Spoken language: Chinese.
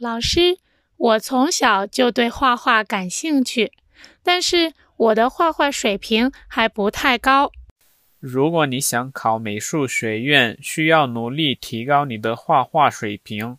老师我从小就对画画感兴趣但是我的画画水平还不太高。如果你想考美术学院需要努力提高你的画画水平。